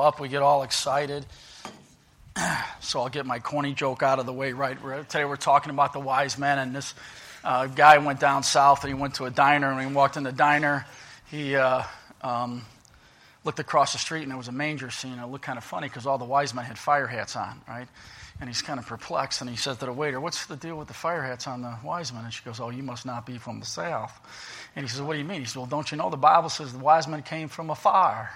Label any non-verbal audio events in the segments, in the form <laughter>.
up, we get all excited. <clears throat> So I'll get my corny joke out of the way right. Today we're talking about the wise men, and this uh, guy went down south and he went to a diner, and when he walked in the diner, he uh, um, looked across the street and there was a manger scene. It looked kind of funny because all the wise men had fire hats on, right? And he's kind of perplexed, and he says to the waiter, What's the deal with the fire hats on the wise men? And she goes, Oh, you must not be from the south. And he says, What do you mean? He says, Well, don't you know the Bible says the wise men came from afar?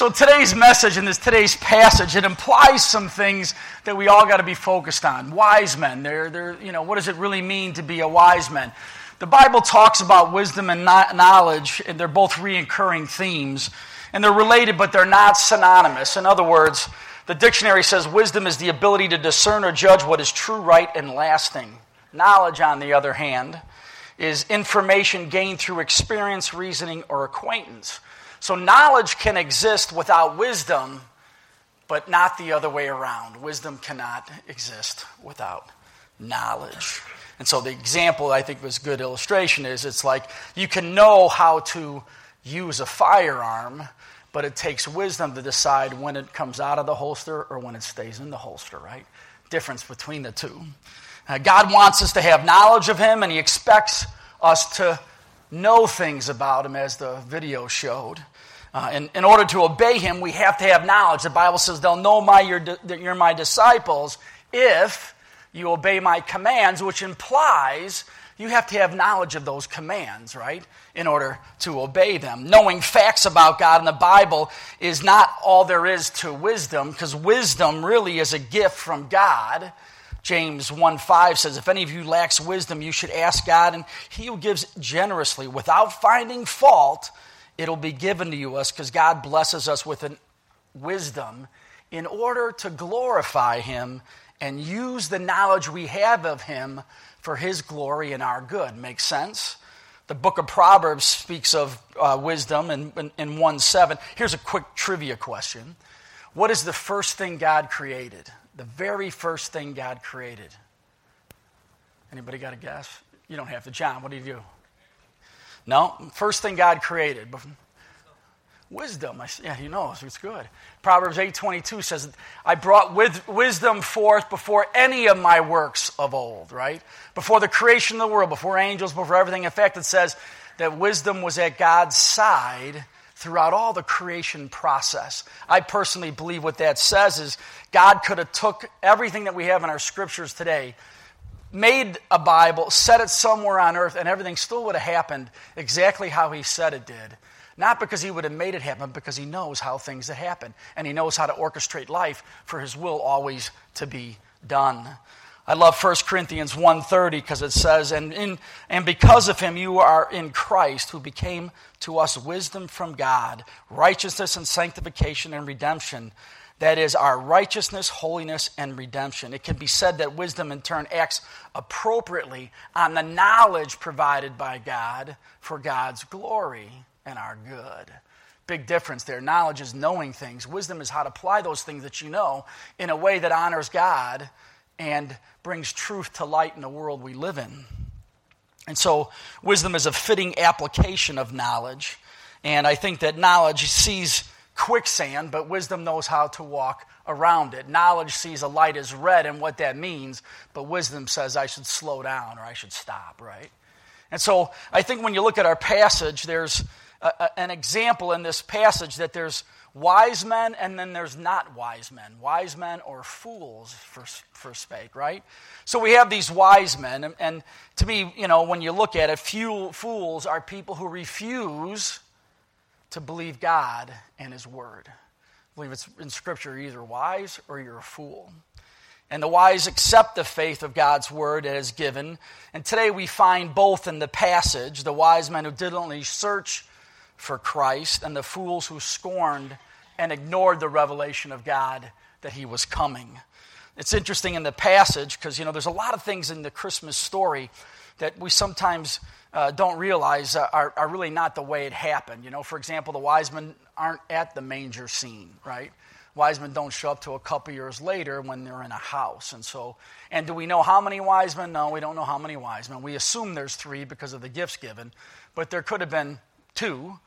So today's message and this today's passage, it implies some things that we all got to be focused on. Wise men, they're, they're, you know, what does it really mean to be a wise man? The Bible talks about wisdom and knowledge, and they're both reoccurring themes, and they're related, but they're not synonymous. In other words, the dictionary says wisdom is the ability to discern or judge what is true, right, and lasting. Knowledge, on the other hand, is information gained through experience, reasoning, or acquaintance. So knowledge can exist without wisdom, but not the other way around. Wisdom cannot exist without knowledge. And so the example I think was a good illustration is it's like you can know how to use a firearm, but it takes wisdom to decide when it comes out of the holster or when it stays in the holster, right? Difference between the two. Uh, God wants us to have knowledge of Him, and He expects us to know things about Him, as the video showed. Uh, in order to obey him, we have to have knowledge. The Bible says they'll know my, you're, that you're my disciples if you obey my commands, which implies you have to have knowledge of those commands, right, in order to obey them. Knowing facts about God in the Bible is not all there is to wisdom, because wisdom really is a gift from God. James 1 5 says, If any of you lacks wisdom, you should ask God, and he who gives generously without finding fault it'll be given to you us because God blesses us with an wisdom in order to glorify Him and use the knowledge we have of Him for His glory and our good. Makes sense? The book of Proverbs speaks of uh, wisdom in, in, in 1 7. Here's a quick trivia question What is the first thing God created? The very first thing God created. Anybody got a guess? You don't have to. John, what do you do? No, first thing God created. Wisdom. I, Yeah, he knows. It's good. Proverbs 8.22 says, I brought with wisdom forth before any of my works of old, right? Before the creation of the world, before angels, before everything. In fact, it says that wisdom was at God's side throughout all the creation process. I personally believe what that says is God could have took everything that we have in our scriptures today made a Bible, set it somewhere on earth, and everything still would have happened exactly how he said it did. Not because he would have made it happen, because he knows how things have happened. And he knows how to orchestrate life for his will always to be done. I love 1 Corinthians 1.30 because it says, and, in, and because of him you are in Christ, who became to us wisdom from God, righteousness and sanctification and redemption, that is our righteousness, holiness, and redemption. It can be said that wisdom in turn acts appropriately on the knowledge provided by God for God's glory and our good. Big difference there. Knowledge is knowing things, wisdom is how to apply those things that you know in a way that honors God and brings truth to light in the world we live in. And so, wisdom is a fitting application of knowledge. And I think that knowledge sees quicksand, but wisdom knows how to walk around it. Knowledge sees a light as red and what that means, but wisdom says I should slow down or I should stop, right? And so I think when you look at our passage, there's a, a, an example in this passage that there's wise men and then there's not wise men. Wise men or fools, for, for spake, right? So we have these wise men, and, and to me, you know, when you look at it, few, fools are people who refuse to believe God and His Word. I believe it's in Scripture, you're either wise or you're a fool. And the wise accept the faith of God's Word as given. And today we find both in the passage the wise men who diligently search for Christ and the fools who scorned and ignored the revelation of God that He was coming. It's interesting in the passage because, you know, there's a lot of things in the Christmas story that we sometimes uh, don't realize uh, are, are really not the way it happened. You know, for example, the wise men aren't at the manger scene, right? Wise men don't show up till a couple years later when they're in a house. And so, and do we know how many wise men? No, we don't know how many wise men. We assume there's three because of the gifts given, but there could have been two,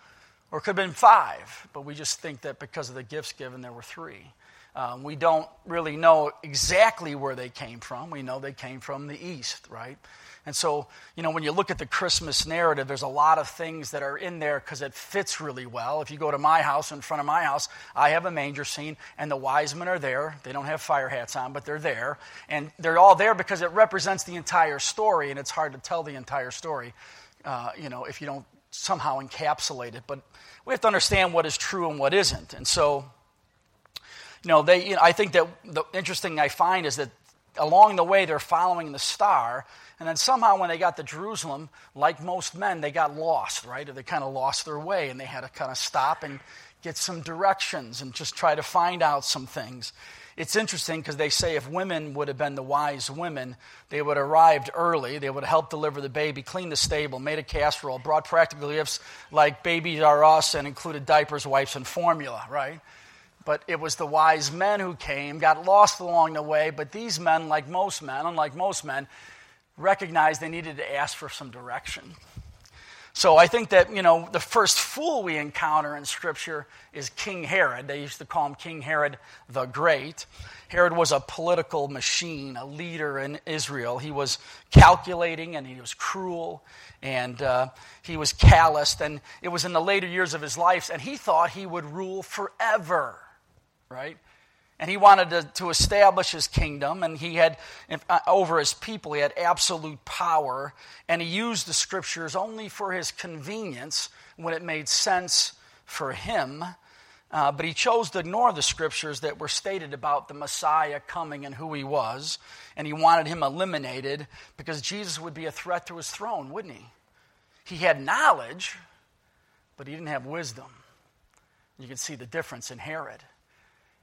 or could have been five, but we just think that because of the gifts given, there were three. Um, we don't really know exactly where they came from. We know they came from the east, right? And so, you know, when you look at the Christmas narrative, there's a lot of things that are in there because it fits really well. If you go to my house, in front of my house, I have a manger scene, and the wise men are there. They don't have fire hats on, but they're there. And they're all there because it represents the entire story, and it's hard to tell the entire story, uh, you know, if you don't somehow encapsulate it. But we have to understand what is true and what isn't. And so, you know, they, you know, I think that the interesting I find is that along the way they're following the star and then somehow, when they got to Jerusalem, like most men, they got lost, right? Or they kind of lost their way and they had to kind of stop and get some directions and just try to find out some things. It's interesting because they say if women would have been the wise women, they would have arrived early. They would have helped deliver the baby, cleaned the stable, made a casserole, brought practical gifts like Babies R Us, and included diapers, wipes, and formula, right? But it was the wise men who came, got lost along the way. But these men, like most men, unlike most men, recognized they needed to ask for some direction. So I think that, you know, the first fool we encounter in Scripture is King Herod. They used to call him King Herod the Great. Herod was a political machine, a leader in Israel. He was calculating and he was cruel and uh, he was calloused. And it was in the later years of his life, and he thought he would rule forever, right? and he wanted to, to, establish his kingdom and he had uh, over his people he had absolute power and he used the scriptures only for his convenience when it made sense for him uh, but he chose to ignore the scriptures that were stated about the messiah coming and who he was and he wanted him eliminated because jesus would be a threat to his throne wouldn't he? He had knowledge but he didn't have wisdom. You can see the difference in herod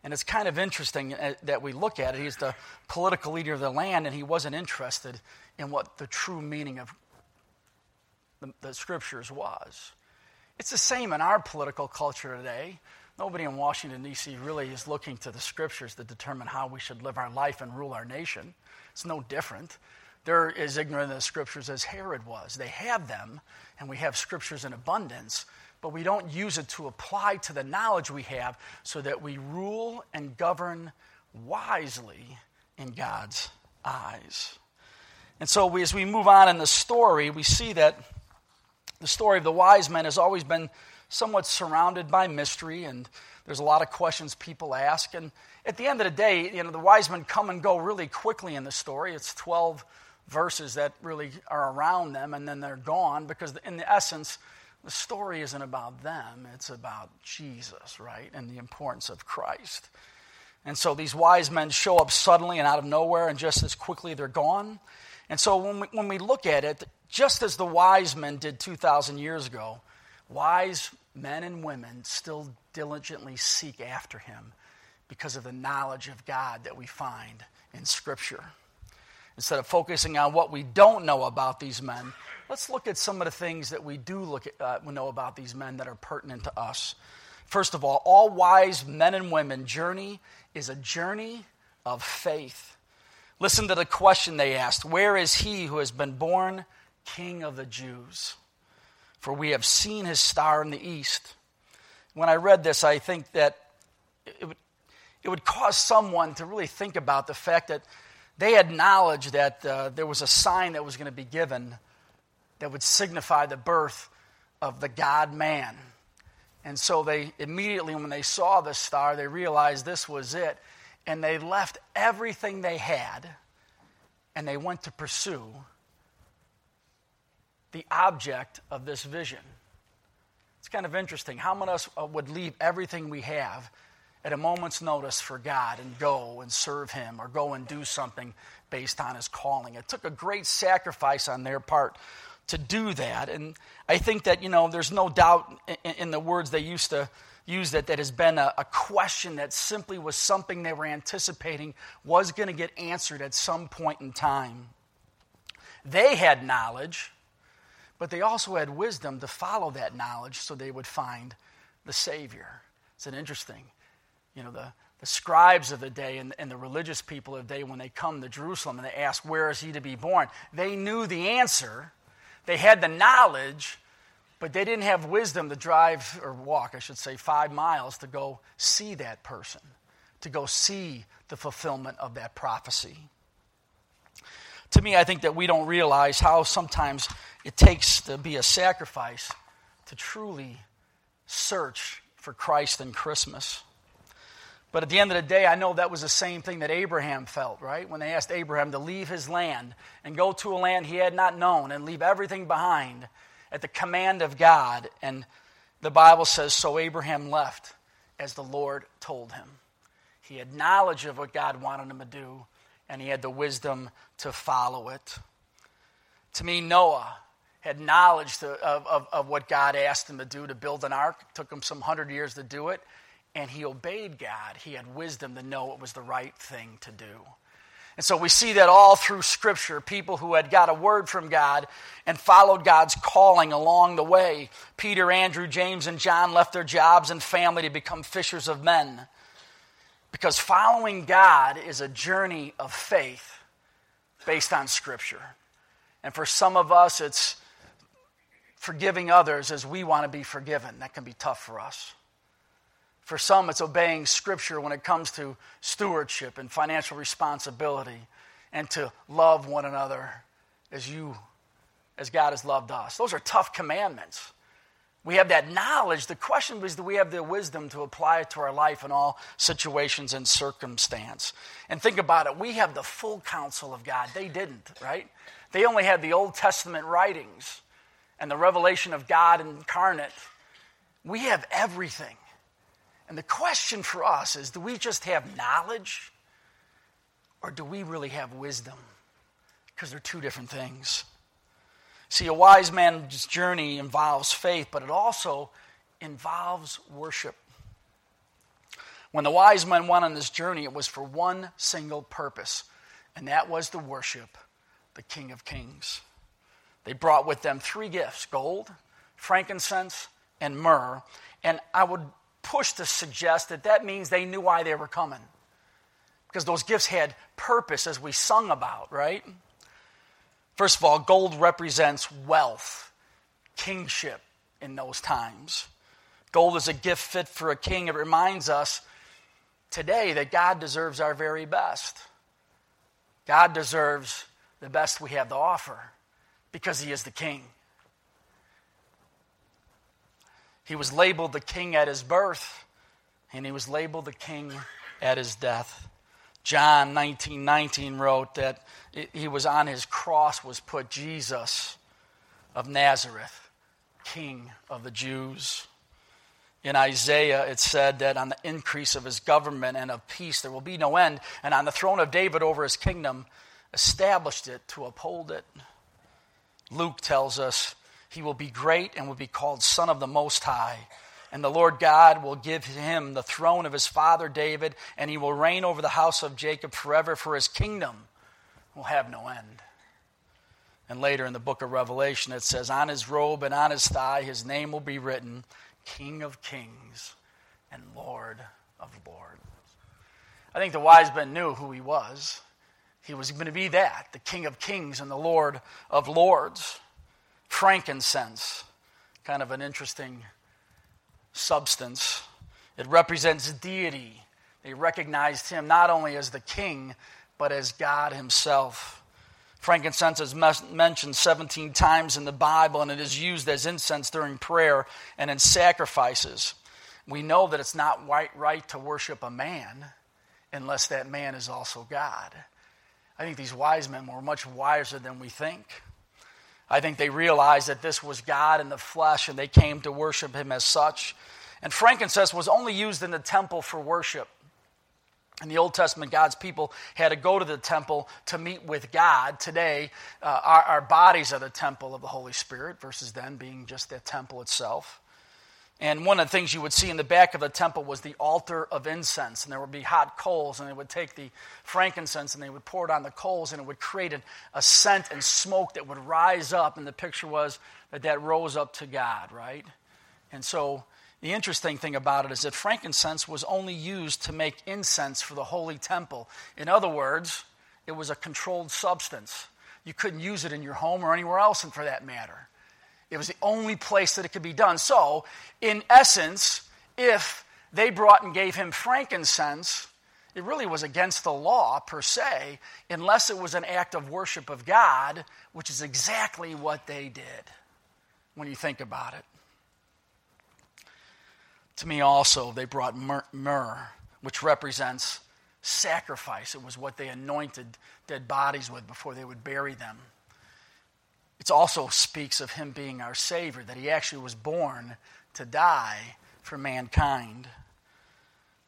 and it's kind of interesting uh, that we look at it. He's the political leader of the land, and he wasn't interested in what the true meaning of the, the scriptures was. It's the same in our political culture today. Nobody in Washington, D.C. really is looking to the scriptures to determine how we should live our life and rule our nation. It's no different. They're as ignorant of the scriptures as Herod was. They have them, and we have scriptures in abundance, but we don't use it to apply to the knowledge we have so that we rule and govern wisely in God's eyes. And so, we, as we move on in the story, we see that the story of the wise men has always been somewhat surrounded by mystery, and there's a lot of questions people ask. And at the end of the day, you know, the wise men come and go really quickly in the story. It's 12 verses that really are around them, and then they're gone because, in the essence, the story isn't about them, it's about Jesus, right? And the importance of Christ. And so these wise men show up suddenly and out of nowhere, and just as quickly they're gone. And so when we, when we look at it, just as the wise men did 2,000 years ago, wise men and women still diligently seek after him because of the knowledge of God that we find in Scripture. Instead of focusing on what we don't know about these men, let's look at some of the things that we do look at, uh, know about these men that are pertinent to us. First of all, all wise men and women journey is a journey of faith. Listen to the question they asked Where is he who has been born King of the Jews? For we have seen his star in the east. When I read this, I think that it would, it would cause someone to really think about the fact that they had knowledge that uh, there was a sign that was going to be given that would signify the birth of the God man. And so they immediately, when they saw the star, they realized this was it. And they left everything they had and they went to pursue the object of this vision. It's kind of interesting. How many of us uh, would leave everything we have at a moment's notice for God and go and serve Him or go and do something based on His calling? It took a great sacrifice on their part to do that. And I think that, you know, there's no doubt in, in the words they used to use that that has been a, a question that simply was something they were anticipating was going to get answered at some point in time. They had knowledge, but they also had wisdom to follow that knowledge so they would find the Savior. It's an interesting, you know, the, the scribes of the day and, and, the religious people of the day, when they come to Jerusalem and they ask, Where is he to be born? They knew the answer, they had the knowledge, But they didn't have wisdom to drive, or walk, I should say, five miles to go see that person, to go see the fulfillment of that prophecy. To me, I think that we don't realize how sometimes it takes to be a sacrifice to truly search for Christ in Christmas. But at the end of the day, I know that was the same thing that Abraham felt, right? When they asked Abraham to leave his land and go to a land he had not known and leave everything behind at the command of God. And the Bible says, So Abraham left as the Lord told him. He had knowledge of what God wanted him to do, and he had the wisdom to follow it. To me, Noah had knowledge to, of, of, of what God asked him to do to build an ark. It took him some hundred years to do it and he obeyed God. He had wisdom to know it was the right thing to do. And so we see that all through Scripture, people who had got a word from God and followed God's calling along the way. Peter, Andrew, James, and John left their jobs and family to become fishers of men. Because following God is a journey of faith based on Scripture. And for some of us, it's forgiving others as we want to be forgiven. That can be tough for us. For some, it's obeying Scripture when it comes to stewardship and financial responsibility and to love one another as you, as God has loved us. Those are tough commandments. We have that knowledge. The question is do we have the wisdom to apply it to our life in all situations and circumstance? And think about it. We have the full counsel of God. They didn't, right? They only had the Old Testament writings and the revelation of God incarnate. We have everything. And the question for us is do we just have knowledge or do we really have wisdom? Because they're two different things. See, a wise man's journey involves faith, but it also involves worship. When the wise men went on this journey, it was for one single purpose, and that was to worship the King of Kings. They brought with them three gifts gold, frankincense, and myrrh. And I would push to suggest that that means they knew why they were coming. Because those gifts had purpose, as we sung about, right? First of all, gold represents wealth, kingship in those times. Gold is a gift fit for a king. It reminds us today that God deserves our very best. God deserves the best we have to offer because He is the king. He was labeled the king at his birth, and he was labeled the king at his death. John 19 19 wrote that he was on his cross was put Jesus of Nazareth, King of the Jews. In Isaiah, it said that on the increase of his government and of peace there will be no end, and on the throne of David over his kingdom, established it to uphold it. Luke tells us he will be great and will be called Son of the Most High. And the Lord God will give him the throne of his father David, and he will reign over the house of Jacob forever, for his kingdom will have no end. And later in the book of Revelation, it says, On his robe and on his thigh, his name will be written King of Kings and Lord of Lords. I think the wise men knew who he was. He was going to be that, the King of Kings and the Lord of Lords frankincense, kind of an interesting substance. It represents deity. They recognized him not only as the king, but as God himself. Frankincense is mentioned 17 times in the Bible, and it is used as incense during prayer and in sacrifices. We know that it's not right, right to worship a man unless that man is also God. I think these wise men were much wiser than we think. I think they realized that this was God in the flesh and they came to worship him as such. And frankincense was only used in the temple for worship. In the Old Testament, God's people had to go to the temple to meet with God. Today, uh, our, our bodies are the temple of the Holy Spirit versus then being just the temple itself. And one of the things you would see in the back of the temple was the altar of incense. And there would be hot coals, and they would take the frankincense and they would pour it on the coals, and it would create a, a scent and smoke that would rise up. And the picture was that that rose up to God, right? And so the interesting thing about it is that frankincense was only used to make incense for the holy temple. In other words, it was a controlled substance. You couldn't use it in your home or anywhere else, and for that matter. It was the only place that it could be done. So, in essence, if they brought and gave him frankincense, it really was against the law per se, unless it was an act of worship of God, which is exactly what they did when you think about it. To me, also, they brought myrrh, which represents sacrifice. It was what they anointed dead bodies with before they would bury them. It also speaks of him being our Savior, that he actually was born to die for mankind.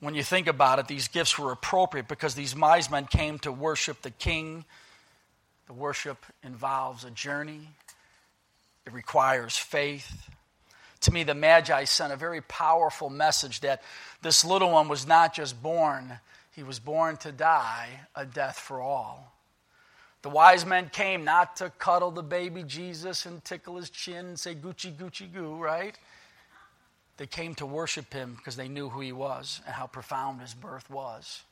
When you think about it, these gifts were appropriate because these wise men came to worship the king. The worship involves a journey, it requires faith. To me, the Magi sent a very powerful message that this little one was not just born, he was born to die a death for all. The wise men came not to cuddle the baby Jesus and tickle his chin and say, Gucci, Gucci, goo, right? They came to worship him because they knew who he was and how profound his birth was.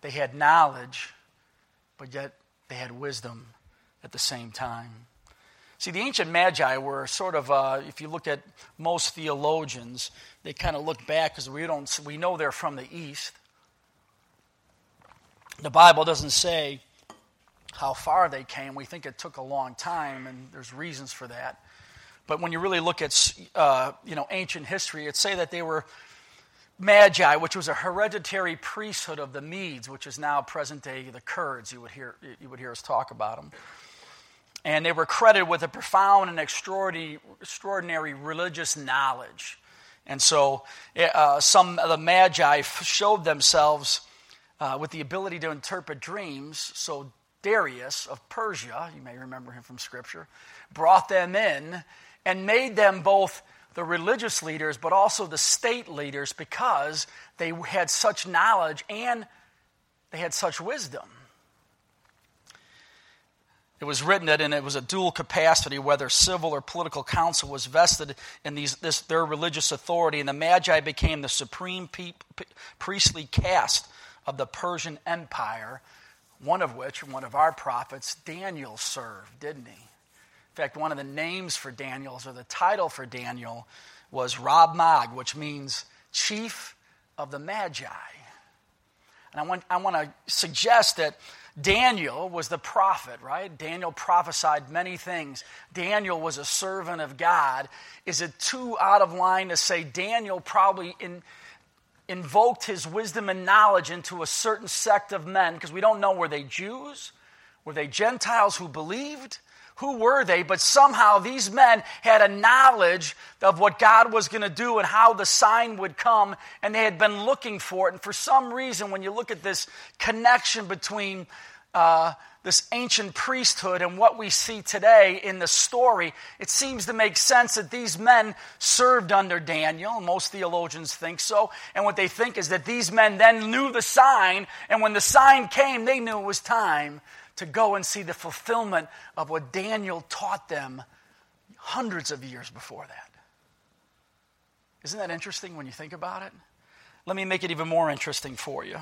They had knowledge, but yet they had wisdom at the same time. See, the ancient magi were sort of, uh, if you look at most theologians, they kind of look back because we, don't, we know they're from the east. The Bible doesn't say how far they came. We think it took a long time, and there's reasons for that. But when you really look at uh, you know, ancient history, it say that they were magi, which was a hereditary priesthood of the Medes, which is now present day the Kurds. You would hear, you would hear us talk about them. And they were credited with a profound and extraordinary, religious knowledge. And so uh, some of the magi showed themselves uh, with the ability to interpret dreams. So Darius of Persia, you may remember him from Scripture, brought them in and made them both the religious leaders but also the state leaders because they had such knowledge and they had such wisdom. It was written that and it was a dual capacity, whether civil or political council was vested in these, this, their religious authority, and the Magi became the supreme pe- priestly caste of the Persian Empire, one of which, one of our prophets, Daniel served, didn't he? In fact, one of the names for Daniel's, or the title for Daniel, was Rab Mag, which means chief of the Magi. And I want, I want to suggest that Daniel was the prophet, right? Daniel prophesied many things. Daniel was a servant of God. Is it too out of line to say Daniel probably in, invoked his wisdom and knowledge into a certain sect of men because we don't know were they Jews? Were they Gentiles who believed? Who were they? But somehow these men had a knowledge of what God was going to do and how the sign would come, and they had been looking for it. And for some reason, when you look at this connection between uh, this ancient priesthood and what we see today in the story, it seems to make sense that these men served under Daniel. Most theologians think so. And what they think is that these men then knew the sign, and when the sign came, they knew it was time to go and see the fulfillment of what Daniel taught them hundreds of years before that. Isn't that interesting when you think about it? Let me make it even more interesting for you.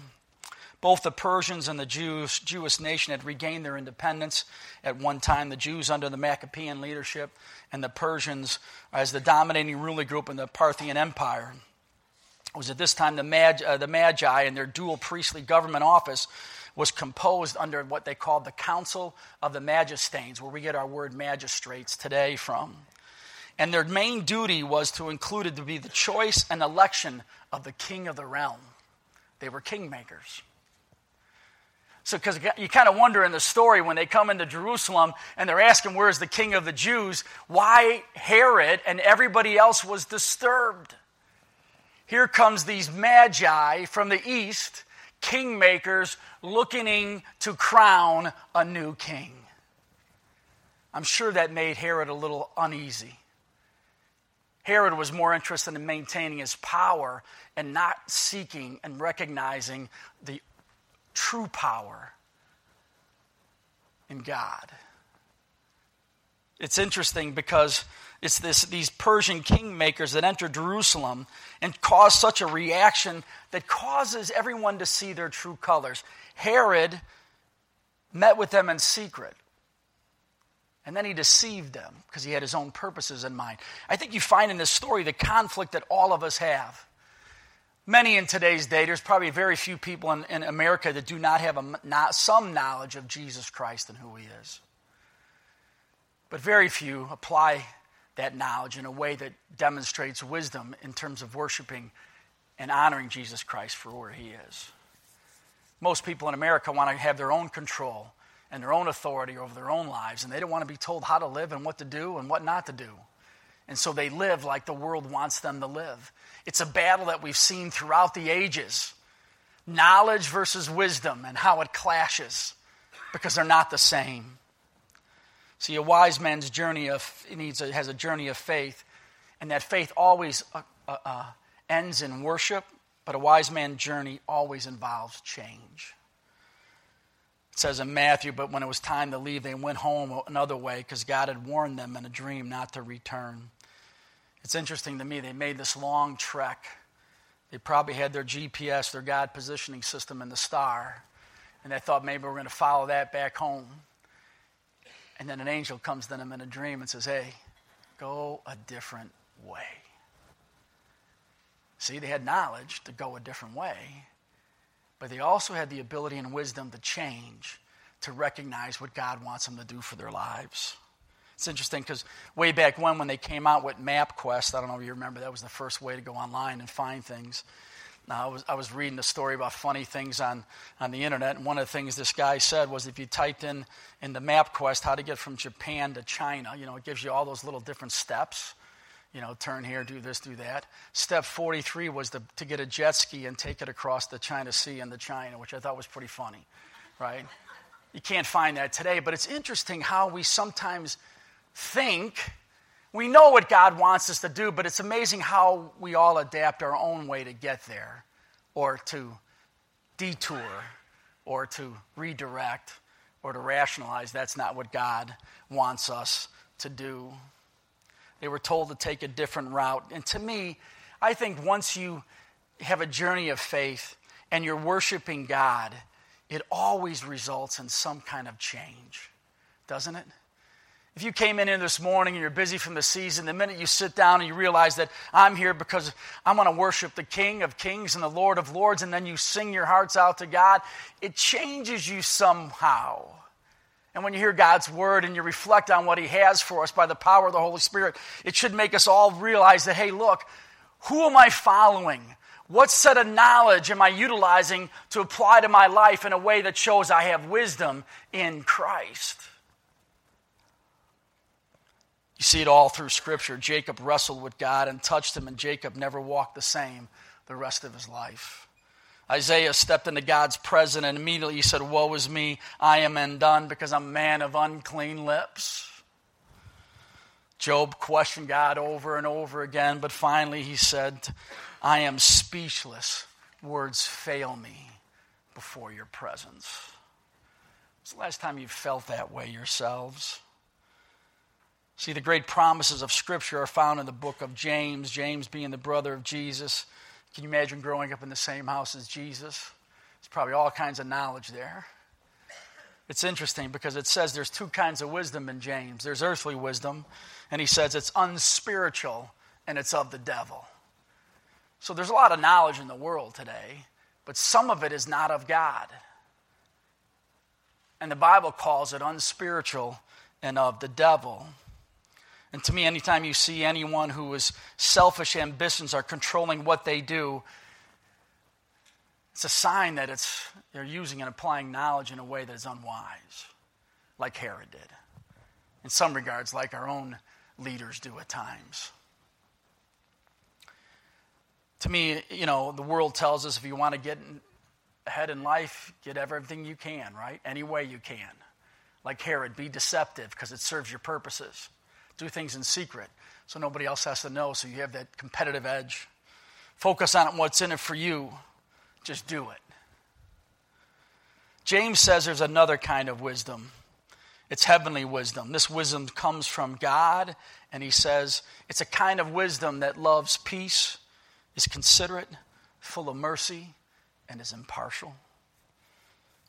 Both the Persians and the Jews, Jewish nation had regained their independence at one time. The Jews under the Maccabean leadership, and the Persians as the dominating ruling group in the Parthian Empire. It was at this time the, Mag, uh, the Magi and their dual priestly government office was composed under what they called the Council of the Magistanes, where we get our word magistrates today from. And their main duty was to include it to be the choice and election of the king of the realm. They were kingmakers. So, because you kind of wonder in the story when they come into Jerusalem and they're asking, Where's the king of the Jews? why Herod and everybody else was disturbed. Here comes these magi from the east, kingmakers, looking to crown a new king. I'm sure that made Herod a little uneasy. Herod was more interested in maintaining his power and not seeking and recognizing the true power in God. It's interesting because it's this, these Persian kingmakers that enter Jerusalem and cause such a reaction that causes everyone to see their true colors. Herod met with them in secret. And then he deceived them because he had his own purposes in mind. I think you find in this story the conflict that all of us have. Many in today's day, there's probably very few people in, in America that do not have a, not some knowledge of Jesus Christ and who he is. But very few apply that knowledge in a way that demonstrates wisdom in terms of worshiping and honoring Jesus Christ for where he is. Most people in America want to have their own control and their own authority over their own lives, and they don't want to be told how to live and what to do and what not to do. And so they live like the world wants them to live. It's a battle that we've seen throughout the ages knowledge versus wisdom and how it clashes because they're not the same. See, a wise man's journey of, needs a, has a journey of faith, and that faith always uh, uh, uh, ends in worship, but a wise man's journey always involves change. It says in Matthew, but when it was time to leave, they went home another way because God had warned them in a dream not to return. It's interesting to me, they made this long trek. They probably had their GPS, their God positioning system in the star, and they thought maybe we're going to follow that back home. And then an angel comes to them in a dream and says, Hey, go a different way. See, they had knowledge to go a different way, but they also had the ability and wisdom to change, to recognize what God wants them to do for their lives. It's interesting because way back when, when they came out with MapQuest, I don't know if you remember, that was the first way to go online and find things. Now, I was, I was reading a story about funny things on, on the internet, and one of the things this guy said was if you typed in in the MapQuest how to get from Japan to China, you know, it gives you all those little different steps you know, turn here, do this, do that. Step 43 was to, to get a jet ski and take it across the China Sea into China, which I thought was pretty funny, right? You can't find that today, but it's interesting how we sometimes think we know what God wants us to do, but it's amazing how we all adapt our own way to get there or to detour or to redirect or to rationalize that's not what God wants us to do. They were told to take a different route. And to me, I think once you have a journey of faith and you're worshiping God, it always results in some kind of change, doesn't it? If you came in here this morning and you're busy from the season, the minute you sit down and you realize that I'm here because I want to worship the King of Kings and the Lord of Lords, and then you sing your hearts out to God, it changes you somehow. And when you hear God's word and you reflect on what He has for us by the power of the Holy Spirit, it should make us all realize that, hey, look, who am I following? What set of knowledge am I utilizing to apply to my life in a way that shows I have wisdom in Christ? You see it all through Scripture. Jacob wrestled with God and touched him, and Jacob never walked the same the rest of his life. Isaiah stepped into God's presence and immediately he said, Woe is me, I am undone because I'm a man of unclean lips. Job questioned God over and over again, but finally he said, I am speechless. Words fail me before your presence. When's the last time you felt that way yourselves? See, the great promises of Scripture are found in the book of James, James being the brother of Jesus. Can you imagine growing up in the same house as Jesus? There's probably all kinds of knowledge there. It's interesting because it says there's two kinds of wisdom in James there's earthly wisdom, and he says it's unspiritual and it's of the devil. So there's a lot of knowledge in the world today, but some of it is not of God. And the Bible calls it unspiritual and of the devil. And to me, anytime you see anyone who is selfish ambitions are controlling what they do, it's a sign that it's, they're using and applying knowledge in a way that is unwise, like Herod did. In some regards, like our own leaders do at times. To me, you know, the world tells us if you want to get ahead in life, get everything you can, right? Any way you can. Like Herod, be deceptive because it serves your purposes do things in secret so nobody else has to know, so you have that competitive edge. Focus on what's in it for you. Just do it. James says there's another kind of wisdom. It's heavenly wisdom. This wisdom comes from God, and he says it's a kind of wisdom that loves peace, is considerate, full of mercy, and is impartial.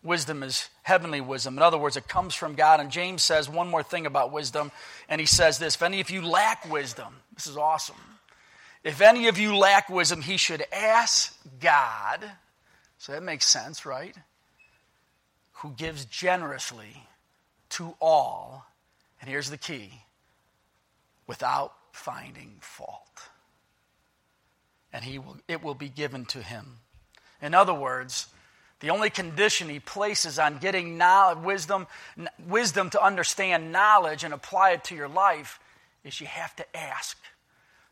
Wisdom is heavenly wisdom. In other words, it comes from God. And James says one more thing about wisdom, and he says this If any of you lack wisdom, this is awesome. If any of you lack wisdom, he should ask God. So that makes sense, right? Who gives generously to all. And here's the key without finding fault. And he will, it will be given to him. In other words, the only condition he places on getting knowledge, wisdom, wisdom to understand knowledge and apply it to your life is you have to ask.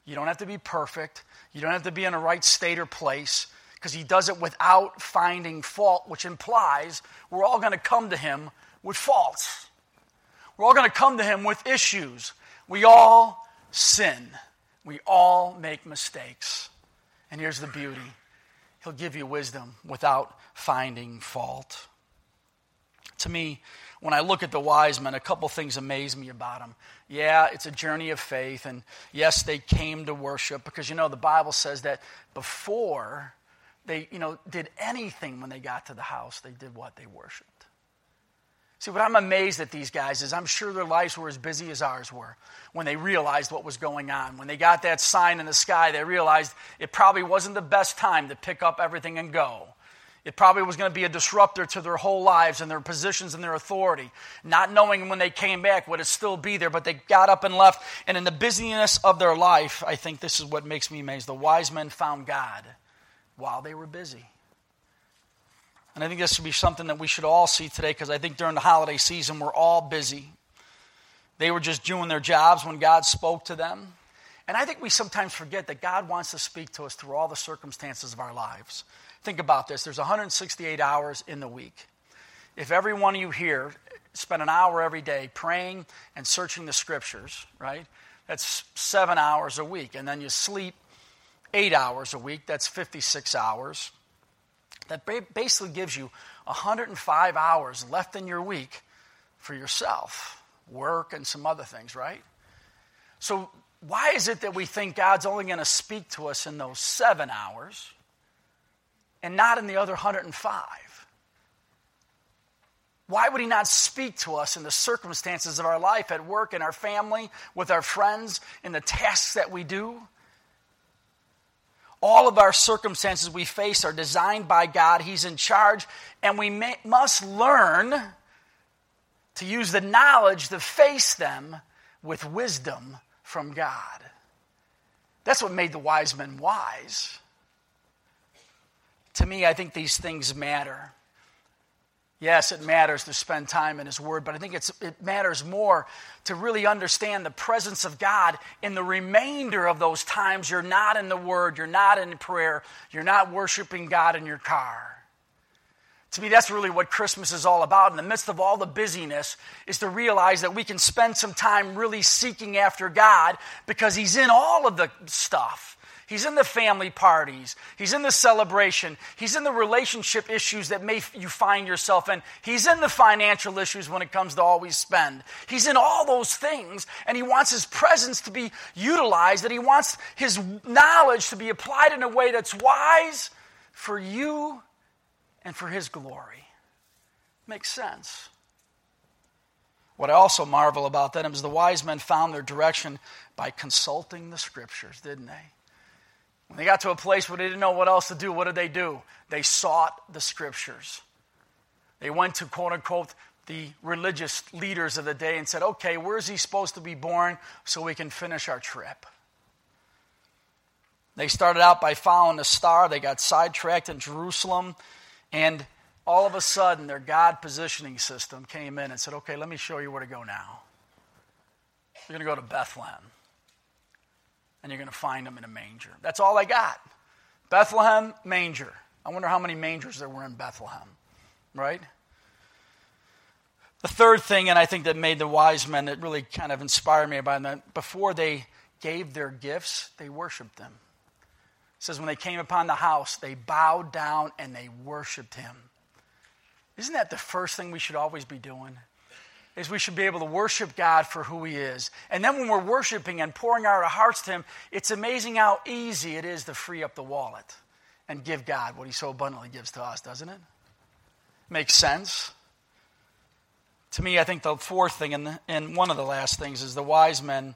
You don't have to be perfect. You don't have to be in a right state or place because he does it without finding fault, which implies we're all going to come to him with faults. We're all going to come to him with issues. We all sin. We all make mistakes. And here's the beauty He'll give you wisdom without finding fault. To me, when I look at the wise men, a couple things amaze me about them. Yeah, it's a journey of faith, and yes, they came to worship because you know the Bible says that before they, you know, did anything when they got to the house, they did what they worshiped. See, what I'm amazed at these guys is I'm sure their lives were as busy as ours were when they realized what was going on. When they got that sign in the sky, they realized it probably wasn't the best time to pick up everything and go. It probably was going to be a disruptor to their whole lives and their positions and their authority. Not knowing when they came back would it still be there, but they got up and left. And in the busyness of their life, I think this is what makes me amazed. The wise men found God while they were busy. And I think this should be something that we should all see today because I think during the holiday season we're all busy. They were just doing their jobs when God spoke to them. And I think we sometimes forget that God wants to speak to us through all the circumstances of our lives. Think about this there's 168 hours in the week. If every one of you here spent an hour every day praying and searching the scriptures, right? That's seven hours a week. And then you sleep eight hours a week, that's 56 hours that basically gives you 105 hours left in your week for yourself, work, and some other things, right? So, why is it that we think God's only going to speak to us in those seven hours and not in the other 105? Why would He not speak to us in the circumstances of our life, at work, in our family, with our friends, in the tasks that we do? All of our circumstances we face are designed by God. He's in charge, and we may, must learn to use the knowledge to face them with wisdom from God. That's what made the wise men wise. To me, I think these things matter. Yes, it matters to spend time in His Word, but I think it matters more to really understand the presence of God in the remainder of those times you're not in the Word, you're not in prayer, you're not worshiping God in your car. To me, that's really what Christmas is all about. In the midst of all the busyness, is to realize that we can spend some time really seeking after God because He's in all of the stuff. He's in the family parties. He's in the celebration. He's in the relationship issues that may you find yourself in. He's in the financial issues when it comes to always spend. He's in all those things, and he wants his presence to be utilized, and he wants his knowledge to be applied in a way that's wise for you and for his glory. Makes sense. What I also marvel about them is the wise men found their direction by consulting the scriptures, didn't they? When they got to a place where they didn't know what else to do, what did they do? They sought the scriptures. They went to quote unquote the religious leaders of the day and said, okay, where's he supposed to be born so we can finish our trip? They started out by following the star. They got sidetracked in Jerusalem. And all of a sudden, their God positioning system came in and said, okay, let me show you where to go now. You're going to go to Bethlehem and you're going to find them in a manger. That's all I got. Bethlehem, manger. I wonder how many mangers there were in Bethlehem, right? The third thing, and I think that made the wise men, that really kind of inspired me about them, before they gave their gifts, they worshiped them. It says when they came upon the house, they bowed down and they worshiped him. Isn't that the first thing we should always be doing? Is we should be able to worship God for who He is. And then when we're worshiping and pouring out our hearts to Him, it's amazing how easy it is to free up the wallet and give God what He so abundantly gives to us, doesn't it? Makes sense. To me, I think the fourth thing, and, the, and one of the last things, is the wise men.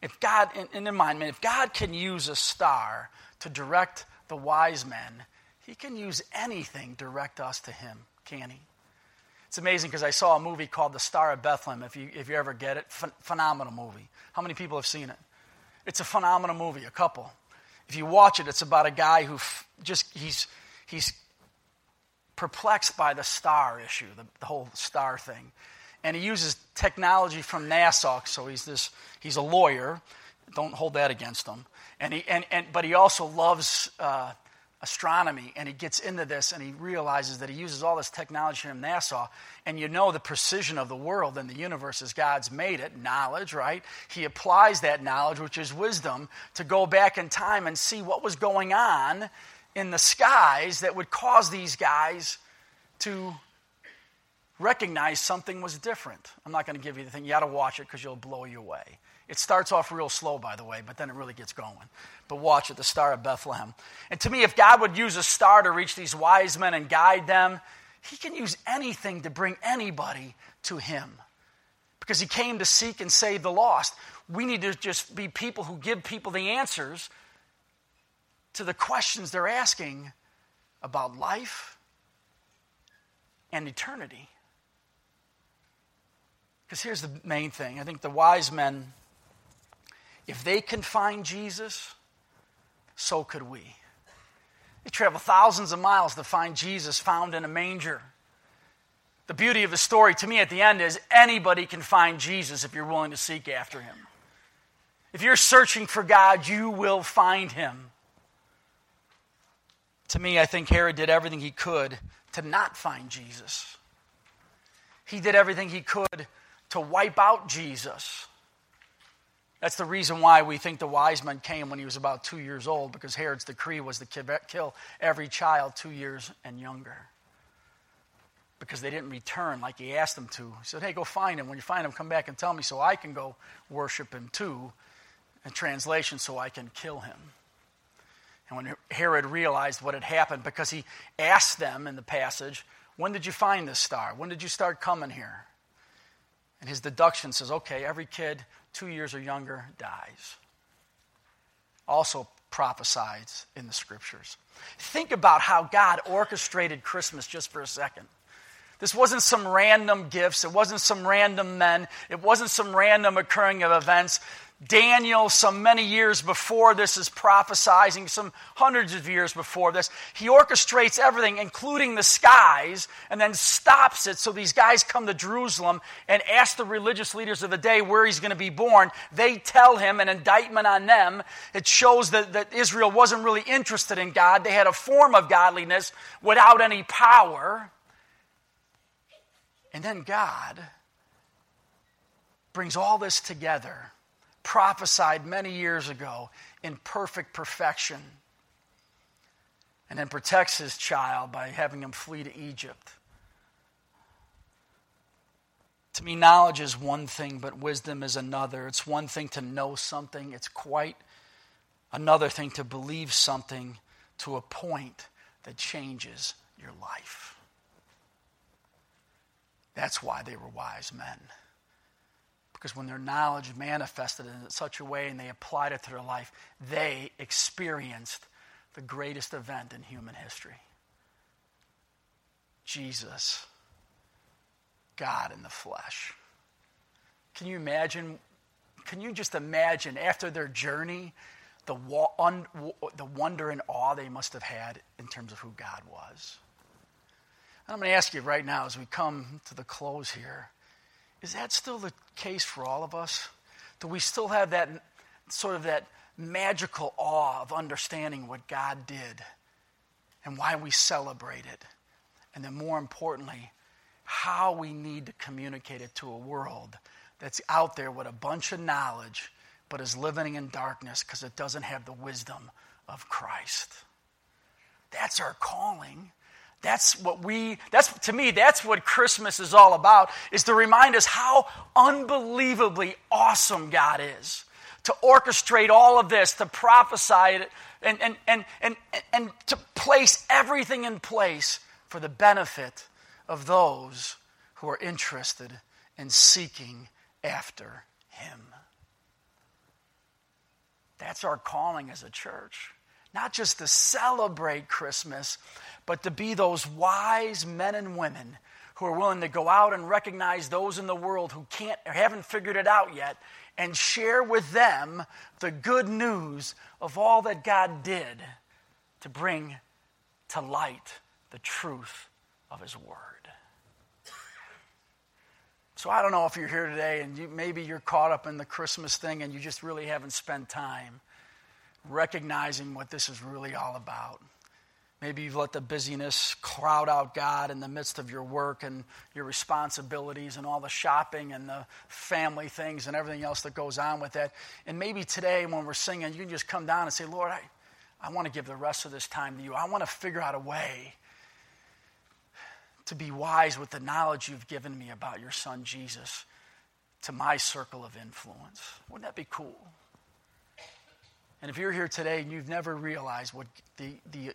If God, and in mind, if God can use a star to direct the wise men, he can use anything direct us to him, can he? It's amazing because I saw a movie called The Star of Bethlehem. If you, if you ever get it, Ph- phenomenal movie. How many people have seen it? It's a phenomenal movie, a couple. If you watch it, it's about a guy who f- just, he's, he's perplexed by the star issue, the, the whole star thing. And he uses technology from NASA, so he's this, he's a lawyer. Don't hold that against him. And he, and, and, but he also loves uh, astronomy and he gets into this and he realizes that he uses all this technology from NASA and you know the precision of the world and the universe as God's made it, knowledge, right? He applies that knowledge, which is wisdom, to go back in time and see what was going on in the skies that would cause these guys to recognize something was different. I'm not going to give you the thing. You got to watch it because you'll blow you away. It starts off real slow, by the way, but then it really gets going. But watch it, the Star of Bethlehem. And to me, if God would use a star to reach these wise men and guide them, He can use anything to bring anybody to Him. Because He came to seek and save the lost. We need to just be people who give people the answers to the questions they're asking about life and eternity. Because here's the main thing I think the wise men if they can find Jesus, so could we. They travel thousands of miles to find Jesus found in a manger. The beauty of the story to me at the end is anybody can find Jesus if you're willing to seek after him. If you're searching for God, you will find him. To me, I think Herod did everything he could to not find Jesus. He did everything he could to wipe out Jesus. That's the reason why we think the wise men came when he was about two years old, because Herod's decree was to kill every child two years and younger. Because they didn't return like he asked them to. He said, Hey, go find him. When you find him, come back and tell me so I can go worship him too. In translation, so I can kill him. And when Herod realized what had happened, because he asked them in the passage, When did you find this star? When did you start coming here? And his deduction says, Okay, every kid two years or younger dies. Also prophesied in the scriptures. Think about how God orchestrated Christmas just for a second. This wasn't some random gifts. It wasn't some random men. It wasn't some random occurring of events. Daniel, some many years before this, is prophesizing, some hundreds of years before this. He orchestrates everything, including the skies, and then stops it so these guys come to Jerusalem and ask the religious leaders of the day where he's going to be born. They tell him an indictment on them. It shows that, that Israel wasn't really interested in God. They had a form of godliness without any power. And then God brings all this together prophesied many years ago in perfect perfection. And then protects his child by having him flee to Egypt. To me, knowledge is one thing, but wisdom is another. It's one thing to know something, it's quite another thing to believe something to a point that changes your life. That's why they were wise men. Because when their knowledge manifested in such a way and they applied it to their life, they experienced the greatest event in human history Jesus, God in the flesh. Can you imagine? Can you just imagine after their journey, the, un, the wonder and awe they must have had in terms of who God was? And I'm going to ask you right now as we come to the close here is that still the case for all of us? Do we still have that sort of that magical awe of understanding what God did and why we celebrate it? And then, more importantly, how we need to communicate it to a world that's out there with a bunch of knowledge but is living in darkness because it doesn't have the wisdom of Christ. That's our calling. That's what we, that's, to me, that's what Christmas is all about, is to remind us how unbelievably awesome God is. To orchestrate all of this, to prophesy it, and, and, and, and, and to place everything in place for the benefit of those who are interested in seeking after Him. That's our calling as a church. Not just to celebrate Christmas, but to be those wise men and women who are willing to go out and recognize those in the world who can't or haven't figured it out yet and share with them the good news of all that God did to bring to light the truth of His Word. So I don't know if you're here today and you, maybe you're caught up in the Christmas thing and you just really haven't spent time recognizing what this is really all about. Maybe you've let the busyness crowd out God in the midst of your work and your responsibilities and all the shopping and the family things and everything else that goes on with that. And maybe today, when we're singing, you can just come down and say, Lord, I, I want to give the rest of this time to you. I want to figure out a way to be wise with the knowledge you've given me about your son Jesus to my circle of influence. Wouldn't that be cool? And if you're here today and you've never realized what the, the,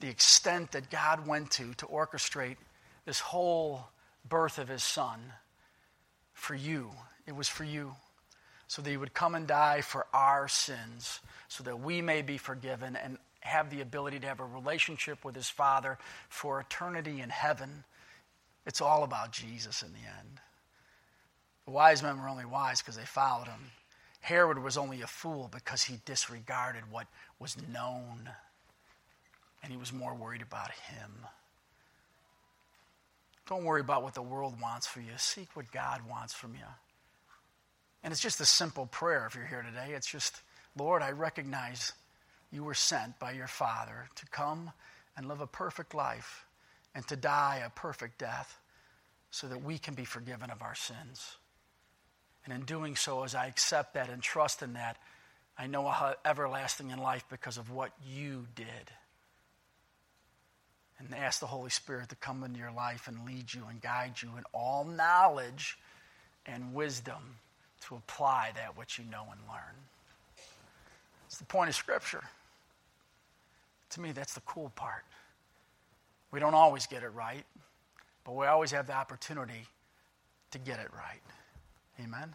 the extent that God went to to orchestrate this whole birth of his son for you, it was for you. So that he would come and die for our sins, so that we may be forgiven and have the ability to have a relationship with his Father for eternity in heaven. It's all about Jesus in the end. The wise men were only wise because they followed him. Herod was only a fool because he disregarded what was known and he was more worried about him. Don't worry about what the world wants for you. Seek what God wants from you. And it's just a simple prayer if you're here today. It's just, Lord, I recognize you were sent by your Father to come and live a perfect life and to die a perfect death so that we can be forgiven of our sins. And in doing so, as I accept that and trust in that, I know I'll everlasting in life because of what you did. And ask the Holy Spirit to come into your life and lead you and guide you in all knowledge and wisdom to apply that which you know and learn. It's the point of Scripture. To me, that's the cool part. We don't always get it right, but we always have the opportunity to get it right. Amen.